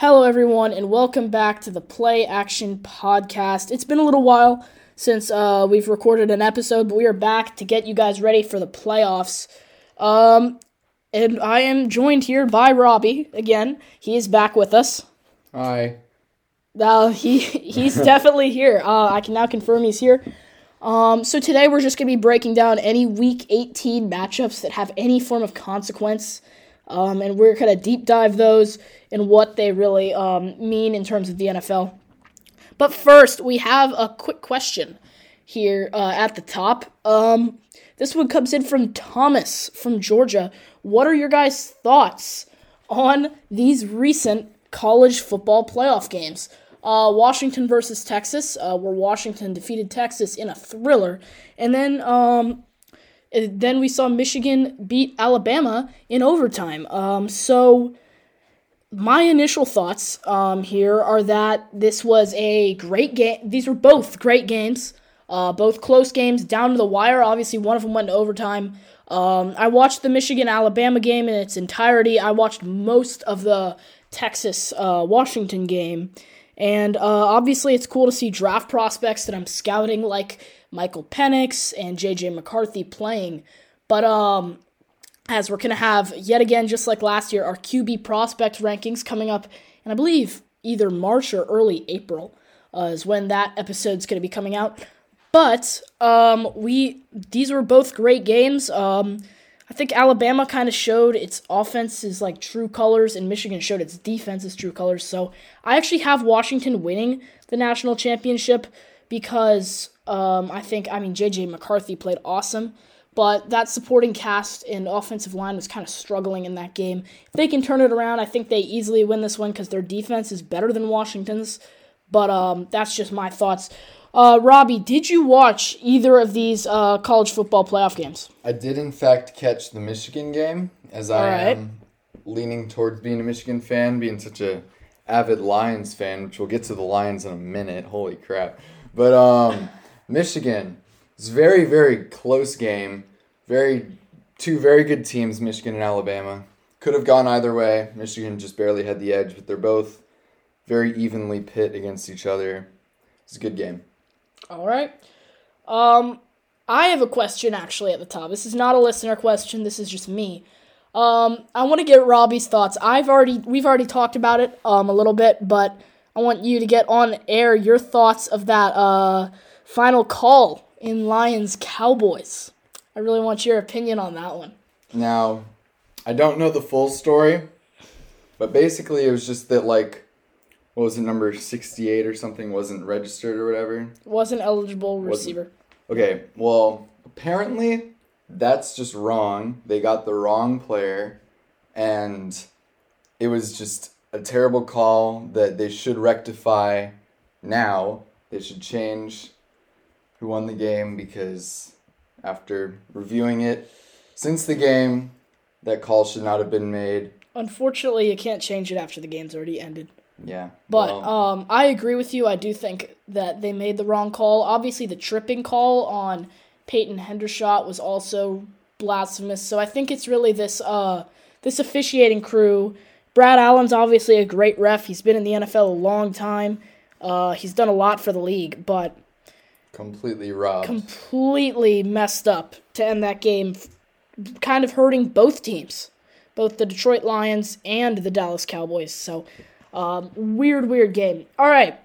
Hello, everyone, and welcome back to the Play Action Podcast. It's been a little while since uh, we've recorded an episode, but we are back to get you guys ready for the playoffs. Um, and I am joined here by Robby again. He is back with us. Hi. Uh, he he's definitely here. Uh, I can now confirm he's here. Um, so today we're just gonna be breaking down any Week 18 matchups that have any form of consequence, um, and we're gonna deep dive those and what they really um, mean in terms of the NFL. But first, we have a quick question here uh, at the top. Um, this one comes in from Thomas from Georgia. What are your guys' thoughts on these recent college football playoff games? Uh, Washington versus Texas, uh, where Washington defeated Texas in a thriller, and then um, then we saw Michigan beat Alabama in overtime. Um, so my initial thoughts um, here are that this was a great game. These were both great games, uh, both close games down to the wire. Obviously, one of them went to overtime. Um, I watched the Michigan Alabama game in its entirety. I watched most of the Texas uh, Washington game. And uh, obviously, it's cool to see draft prospects that I'm scouting, like Michael Penix and JJ McCarthy, playing. But um, as we're going to have yet again, just like last year, our QB prospect rankings coming up, and I believe either March or early April uh, is when that episode's going to be coming out. But um, we these were both great games. Um, I think Alabama kind of showed its offense's like true colors, and Michigan showed its defense's true colors. So I actually have Washington winning the national championship because um, I think I mean JJ McCarthy played awesome. But that supporting cast and offensive line was kind of struggling in that game. If they can turn it around, I think they easily win this one because their defense is better than Washington's. But um, that's just my thoughts. Uh, Robby, did you watch either of these uh, college football playoff games? I did, in fact, catch the Michigan game, as I right. am leaning towards being a Michigan fan, being such a avid Lions fan, which we'll get to the Lions in a minute. Holy crap! But um, Michigan, it's a very very close game. Very two very good teams, Michigan and Alabama. Could have gone either way. Michigan just barely had the edge, but they're both very evenly pit against each other. It's a good game. All right. Um, I have a question actually at the top. This is not a listener question. This is just me. Um, I want to get Robby's thoughts. I've already we've already talked about it um a little bit, but I want you to get on air your thoughts of that uh final call in Lions Cowboys. I really want your opinion on that one. Now, I don't know the full story, but basically it was just that like what was it number 68 or something wasn't registered or whatever. Wasn't eligible receiver. Okay, well, apparently that's just wrong. They got the wrong player and it was just a terrible call that they should rectify now. They should change who won the game because after reviewing it since the game, that call should not have been made. Unfortunately, you can't change it after the game's already ended. Yeah. But well, um, I agree with you. I do think that they made the wrong call. Obviously, the tripping call on Peyton Hendershot was also blasphemous. So I think it's really this uh, this officiating crew. Brad Allen's obviously a great ref. He's been in the NFL a long time. Uh, he's done a lot for the league, but completely robbed. completely messed up to end that game, kind of hurting both teams, both the Detroit Lions and the Dallas Cowboys. So, um, weird, weird game. All right.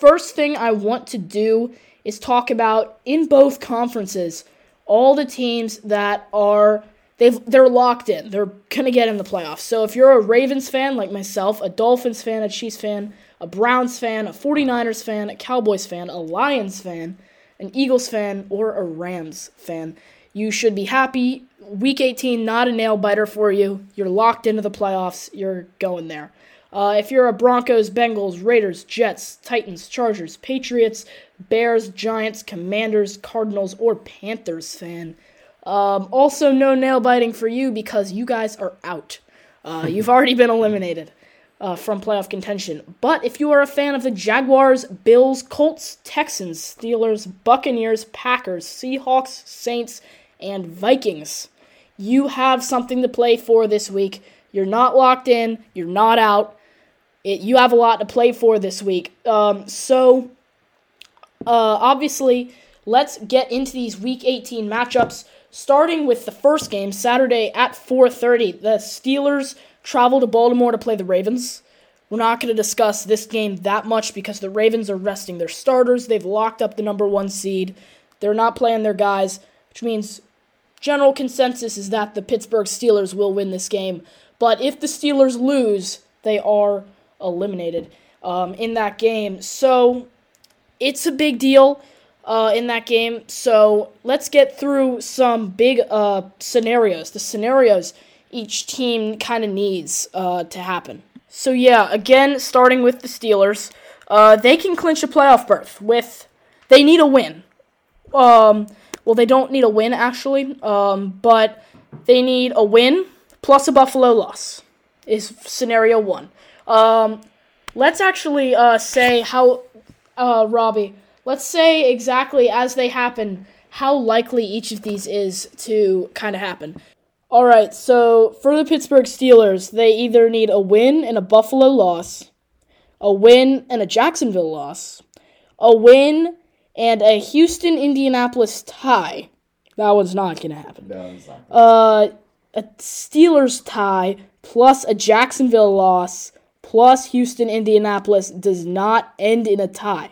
First thing I want to do is talk about in both conferences all the teams that are they've they're locked in. They're gonna get in the playoffs. So if you're a Ravens fan like myself, a Dolphins fan, a Chiefs fan, a Browns fan, a 49ers fan, a Cowboys fan, a Lions fan, an Eagles fan, or a Rams fan, you should be happy. Week 18, not a nail biter for you. You're locked into the playoffs. You're going there. Uh, if you're a Broncos, Bengals, Raiders, Jets, Titans, Chargers, Patriots, Bears, Giants, Commanders, Cardinals, or Panthers fan, um, also no nail biting for you because you guys are out. Uh, you've already been eliminated uh, from playoff contention. But if you are a fan of the Jaguars, Bills, Colts, Texans, Steelers, Buccaneers, Packers, Seahawks, Saints, and Vikings, you have something to play for this week. You're not locked in, you're not out. It, you have a lot to play for this week. Um, so, uh, obviously, let's get into these Week 18 matchups. Starting with the first game, Saturday at 4:30, the Steelers travel to Baltimore to play the Ravens. We're not going to discuss this game that much because the Ravens are resting their starters. They've locked up the number one seed. They're not playing their guys, which means general consensus is that the Pittsburgh Steelers will win this game. But if the Steelers lose, they are eliminated um, in that game. So it's a big deal uh, in that game. So let's get through some big uh, scenarios. The scenarios each team kind of needs uh, to happen. So yeah, again, starting with the Steelers, uh, they can clinch a playoff berth with. They need a win. Um, well, they don't need a win actually, um, but they need a win plus a Buffalo loss. Is scenario one. Um, let's actually uh, say how, uh, Robby. Let's say exactly as they happen how likely each of these is to kind of happen. All right, so for the Pittsburgh Steelers, they either need a win and a Buffalo loss, a win and a Jacksonville loss, a win and a Houston Indianapolis tie. That one's not going to happen. No, it's not. Uh, a Steelers tie plus a Jacksonville loss plus Houston Indianapolis does not end in a tie.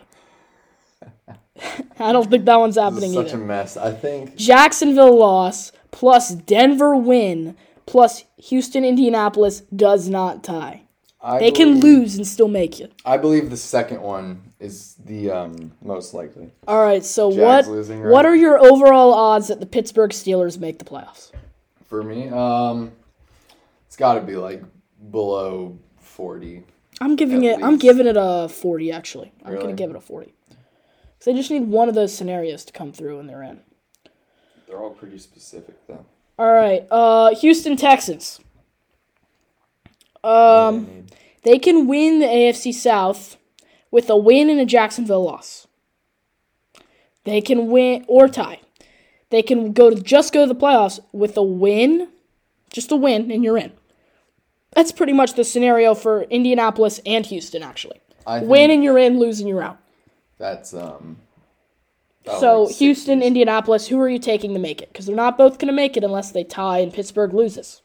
I don't think that one's This happening is such either. a mess. I think Jacksonville loss plus Denver win plus Houston Indianapolis does not tie. I They can lose and still make it. I believe the second one is the um, most likely. All right, so Jags what losing, right? what are your overall odds that the Pittsburgh Steelers make the playoffs? For me, um, it's got to be like below forty. I'm giving it I'm giving it a 40 actually. I'm gonna give it a 40. Cuz they just need one of those scenarios to come through and they're in. They're all pretty specific though. All right, uh Houston Texans. Um They They can win the AFC South with a win and a Jacksonville loss. They can win or tie. They can go to just go to the playoffs with a win, just a win, and you're in. That's pretty much the scenario for Indianapolis and Houston, actually. I think Win and you're in, Losing, you're out. that's um. So like Houston, 60s. Indianapolis, who are you taking to make it? Because they're not both going to make it unless they tie and Pittsburgh loses.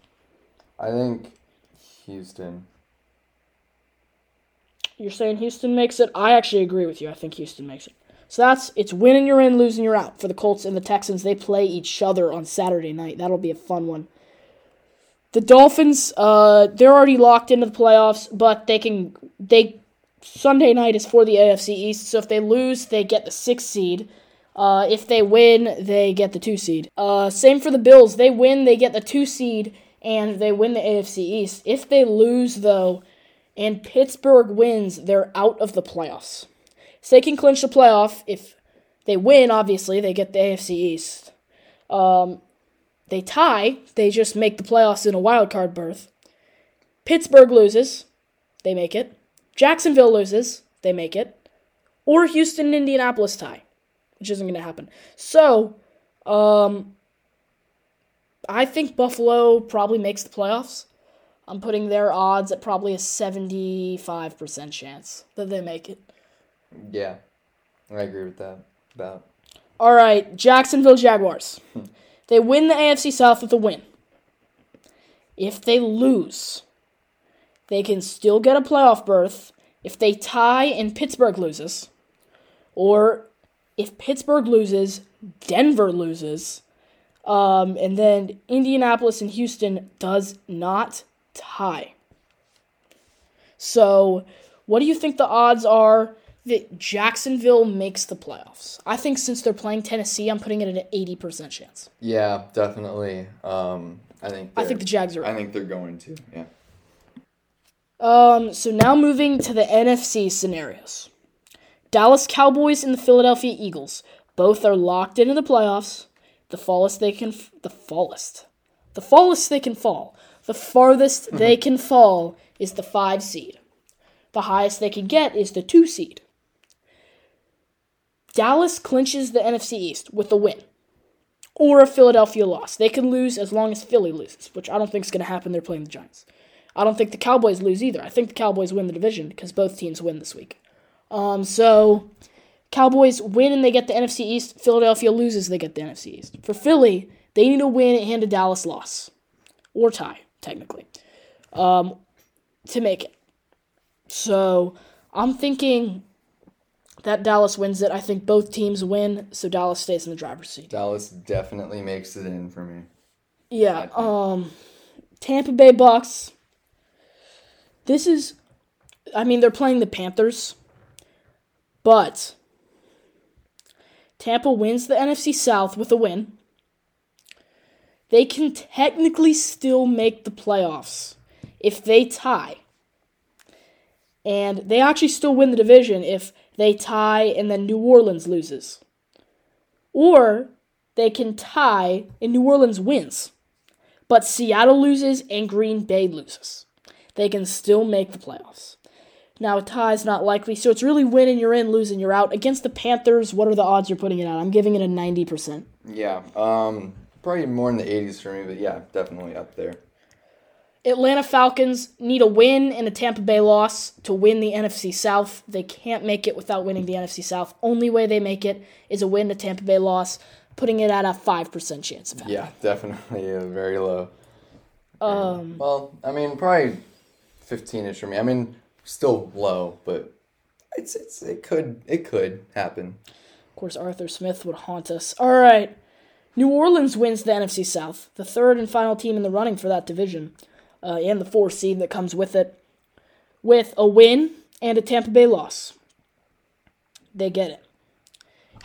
I think Houston. You're saying Houston makes it. I actually agree with you. I think Houston makes it. So that's it's win and you're in, losing you're out for the Colts and the Texans. They play each other on Saturday night. That'll be a fun one. The Dolphins, uh, they're already locked into the playoffs, but they can they Sunday night is for the AFC East. So if they lose, they get the sixth seed. Uh, if they win, they get the two seed. Uh, same for the Bills. They win, they get the two seed, and they win the AFC East. If they lose, though, and Pittsburgh wins, they're out of the playoffs. So they can clinch the playoff. If they win, obviously, they get the AFC East. Um, they tie, they just make the playoffs in a wild card berth. Pittsburgh loses, they make it. Jacksonville loses, they make it. Or Houston and Indianapolis tie, which isn't going to happen. So, um, I think Buffalo probably makes the playoffs. I'm putting their odds at probably a 75% chance that they make it. Yeah, I agree with that. About All right, Jacksonville Jaguars. they win the AFC South with a win. If they lose, they can still get a playoff berth if they tie and Pittsburgh loses. Or if Pittsburgh loses, Denver loses. Um, and then Indianapolis and Houston does not tie. So, what do you think the odds are that Jacksonville makes the playoffs? I think since they're playing Tennessee, I'm putting it at an 80% chance. yeah, definitely. Um, I think. I think the Jags are. I think they're going to. Yeah. Um, so now moving to the NFC scenarios. Dallas Cowboys and the Philadelphia Eagles both are locked into the playoffs. The fallest they can, the fallest, the fallest they can fall. The farthest they can fall is the five seed. The highest they can get is the two seed. Dallas clinches the NFC East with a win or a Philadelphia loss. They can lose as long as Philly loses, which I don't think is going to happen. They're playing the Giants. I don't think the Cowboys lose either. I think the Cowboys win the division because both teams win this week. Um, so Cowboys win and they get the NFC East. Philadelphia loses, they get the NFC East. For Philly, they need a win and a Dallas loss or tie, technically, um, to make it. So I'm thinking that Dallas wins it. I think both teams win, so Dallas stays in the driver's seat. Dallas definitely makes it in for me. Yeah. Um, Tampa Bay Bucks. This is, I mean, they're playing the Panthers, but Tampa wins the NFC South with a win. They can technically still make the playoffs if they tie. And they actually still win the division if they tie and then New Orleans loses. Or they can tie and New Orleans wins. But Seattle loses and Green Bay loses. They can still make the playoffs. Now, a tie is not likely, so it's really winning you're in, losing you're out. Against the Panthers, what are the odds you're putting it at? I'm giving it a 90%. Yeah. Um, probably more in the 80s for me, but yeah, definitely up there. Atlanta Falcons need a win and a Tampa Bay loss to win the NFC South. They can't make it without winning the NFC South. Only way they make it is a win to Tampa Bay loss, putting it at a 5% chance of happening. Yeah, definitely uh, very low. Um, Well, I mean, probably 15ish for me. I mean, still low, but it's it's it could it could happen. Of course, Arthur Smith would haunt us. All right. New Orleans wins the NFC South, the third and final team in the running for that division, uh, and the four seed that comes with it, with a win and a Tampa Bay loss. They get it.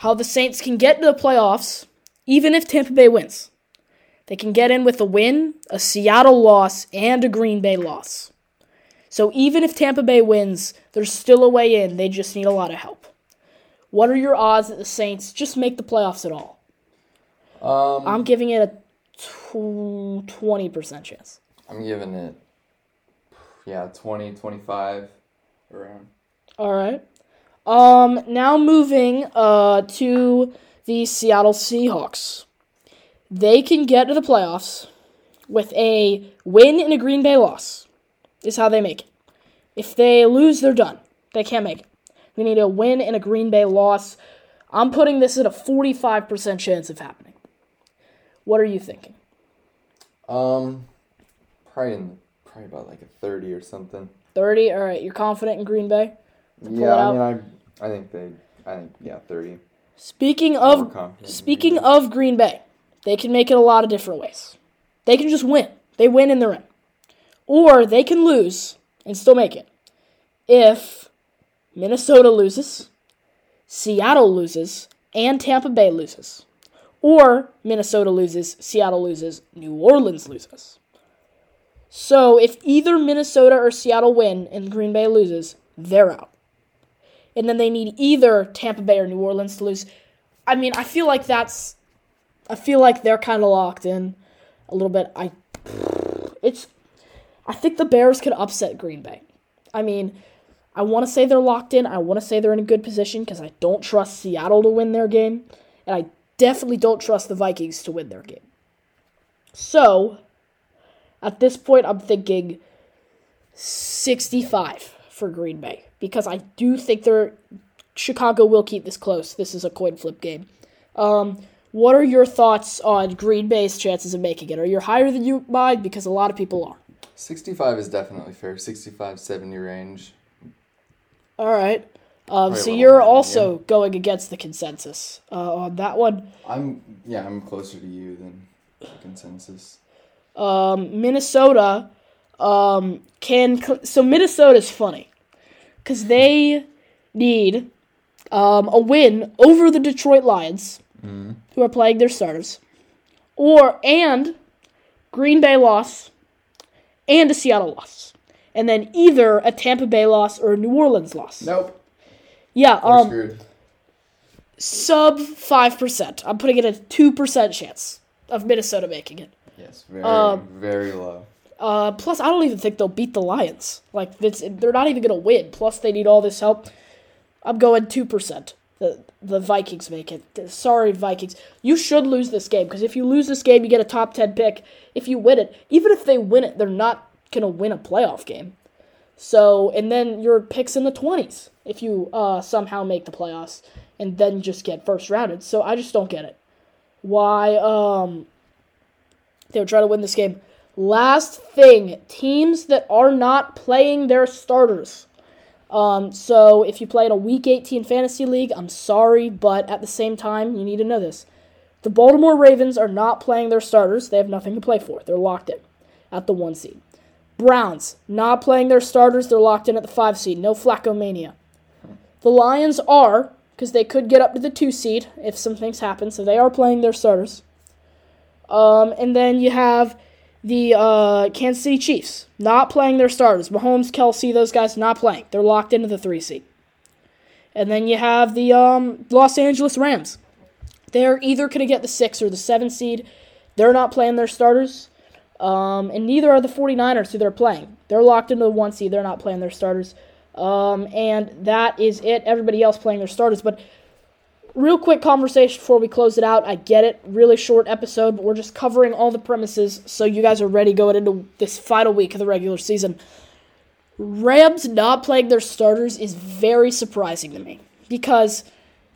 How the Saints can get to the playoffs, even if Tampa Bay wins. They can get in with a win, a Seattle loss, and a Green Bay loss. So even if Tampa Bay wins, there's still a way in. They just need a lot of help. What are your odds that the Saints just make the playoffs at all? Um, I'm giving it a tw- 20% chance. I'm giving it yeah 20 25 around. All right. Um now moving uh to the Seattle Seahawks. They can get to the playoffs with a win and a Green Bay loss. Is how they make it. If they lose, they're done. They can't make it. They need a win and a Green Bay loss. I'm putting this at a 45% chance of happening. What are you thinking? Um, probably in probably about like a 30 or something. 30? All right, you're confident in Green Bay? Yeah, I mean, I I think they I think yeah 30. Speaking of speaking of Green Bay, they can make it a lot of different ways. They can just win. They win in the ring. Or they can lose and still make it. If Minnesota loses, Seattle loses, and Tampa Bay loses. Or Minnesota loses, Seattle loses, New Orleans loses. So if either Minnesota or Seattle win and Green Bay loses, they're out. And then they need either Tampa Bay or New Orleans to lose. I mean, I feel like that's I feel like they're kind of locked in a little bit. I it's I think the Bears could upset Green Bay. I mean, I want to say they're locked in. I want to say they're in a good position because I don't trust Seattle to win their game, and I definitely don't trust the Vikings to win their game. So, at this point, I'm thinking 65 for Green Bay because I do think they're Chicago will keep this close. This is a coin flip game. Um, what are your thoughts on Green Bay's chances of making it? Are you higher than you mine? Because a lot of people are. 65 is definitely fair. 65 70 range. All right. Um, so you're also going against the consensus uh, on that one. I'm yeah, I'm closer to you than the consensus. Um, Minnesota um, can cl- so Minnesota's funny because they need um, a win over the Detroit Lions, who are playing their starters, or and Green Bay loss and a Seattle loss, and then either a Tampa Bay loss or a New Orleans loss. Nope. Yeah, We're um, screwed. sub five percent. I'm putting it at a two percent chance of Minnesota making it. Yes, very um, very low. Uh, plus, I don't even think they'll beat the Lions. Like, they're not even gonna win. Plus, they need all this help. I'm going two percent. The the Vikings make it. Sorry, Vikings. You should lose this game because if you lose this game, you get a top ten pick. If you win it, even if they win it, they're not gonna win a playoff game. So and then your picks in the twenties if you uh, somehow make the playoffs and then just get first rounded. So I just don't get it. Why um they would try to win this game. Last thing, teams that are not playing their starters. Um, so if you play in a week 18 fantasy league, I'm sorry, but at the same time, you need to know this. The Baltimore Ravens are not playing their starters. They have nothing to play for. They're locked in at the one seed. Browns, not playing their starters. They're locked in at the five seed. No Flacco mania. The Lions are, because they could get up to the two seed if some things happen, so they are playing their starters. Um, and then you have the uh, Kansas City Chiefs not playing their starters. Mahomes, Kelce, those guys not playing. They're locked into the three seed. And then you have the um, Los Angeles Rams. They're either going to get the six or the seven seed. They're not playing their starters. Um, and neither are the 49ers who they're playing. They're locked into the one seed. They're not playing their starters. Um, and that is it. Everybody else playing their starters. But real quick conversation before we close it out. I get it, really short episode, but we're just covering all the premises so you guys are ready going into this final week of the regular season. Rams not playing their starters is very surprising to me because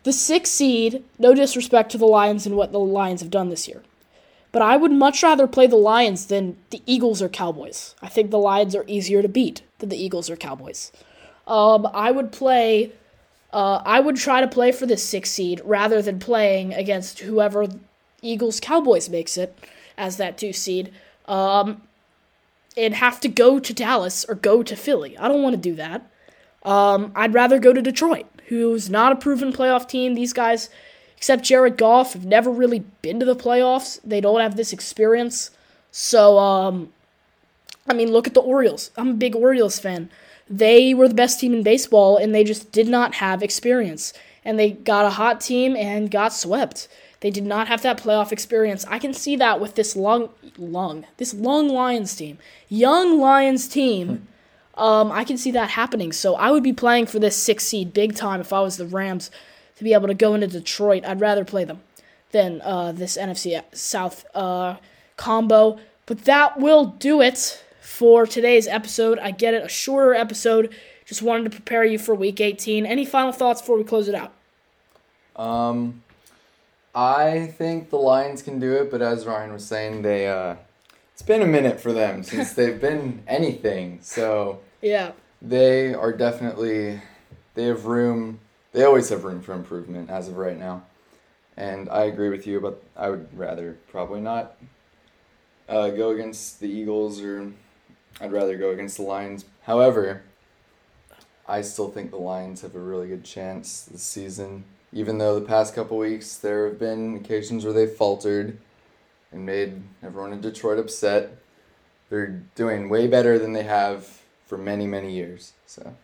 the six seed, no disrespect to the Lions and what the Lions have done this year, but I would much rather play the Lions than the Eagles or Cowboys. I think the Lions are easier to beat than the Eagles or Cowboys. Um, I would play uh, I would try to play for this six seed rather than playing against whoever Eagles Cowboys makes it as that two seed. Um, and have to go to Dallas or go to Philly. I don't want to do that. Um, I'd rather go to Detroit, who's not a proven playoff team. These guys, except Jared Goff, have never really been to the playoffs. They don't have this experience. So, um, I mean, look at the Orioles. I'm a big Orioles fan they were the best team in baseball and they just did not have experience. And they got a hot team and got swept. They did not have that playoff experience. I can see that with this long, long, this long Lions team, young Lions team. Um, I can see that happening. So I would be playing for this six seed big time if I was the Rams to be able to go into Detroit. I'd rather play them than uh, this NFC South uh, combo. But that will do it for today's episode. I get it, a shorter episode. Just wanted to prepare you for week 18. Any final thoughts before we close it out? Um, I think the Lions can do it, but as Ryan was saying, they uh, it's been a minute for them since they've been anything. So yeah, they are definitely they have room. They always have room for improvement as of right now, and I agree with you. But I would rather probably not uh, go against the Eagles or I'd rather go against the Lions. However, I still think the Lions have a really good chance this season. Even though the past couple weeks there have been occasions where they faltered and made everyone in Detroit upset, they're doing way better than they have for many, many years. So.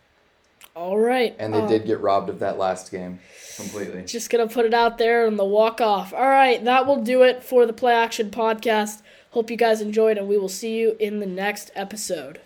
All right. And they uh, did get robbed of that last game completely. Just gonna put it out there and the walk off. All right, that will do it for the Play Action podcast. Hope you guys enjoyed, and we will see you in the next episode.